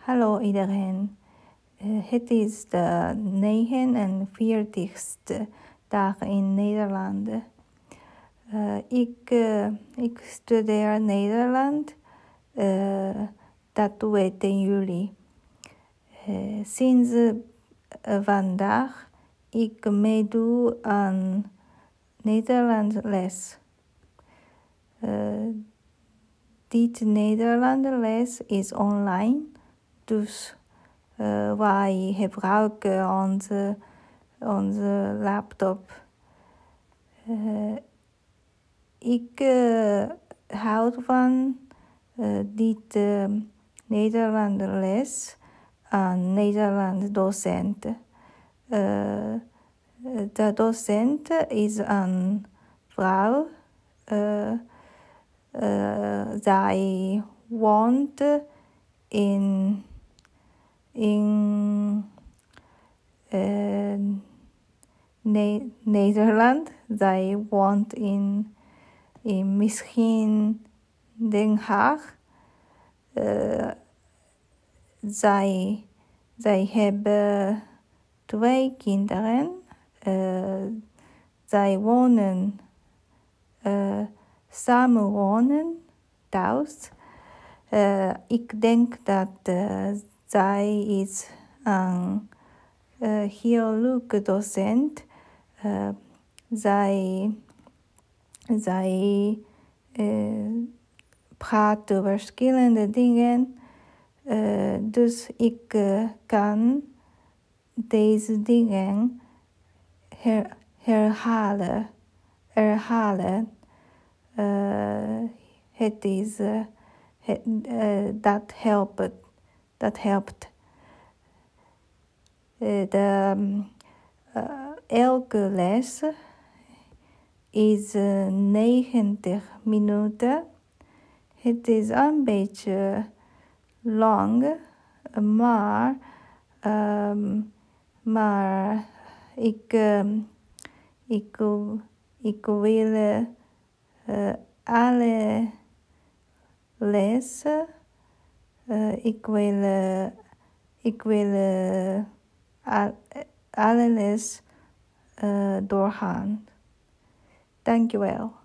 Hallo iedereen. Uh, het is de 49ste dag in Nederland. Uh, ik, uh, ik studeer Nederland. dat weten jullie. sinds vandaag ik meedoe aan Nederlands les. dit Nederlands les is online. Dus uh, wij gebruiken onze, onze laptop. Uh, ik uh, houd van dit Nederlandse les aan Nederlandse docenten. de docent is een vrouw. zij woont in in uh, ne Nederland. Zij woont in, in misschien Den Haag. Uh, zij, zij hebben twee kinderen. Uh, zij wonen uh, samen wonen thuis. Uh, ik denk dat zij is een uh, heel leuke docent. Uh, zij zij uh, praat over verschillende dingen. Uh, dus ik uh, kan deze dingen her herhalen. herhalen. Uh, het is, het, dat helpt dat helpt. Eh, de, uh, elke les is 90 eh, minuten. Het is een beetje lang, maar, um, maar ik, um, ik, ik wil uh, alle lessen uh, ik wil, uh, ik wil uh, alles doorgaan. Dankjewel.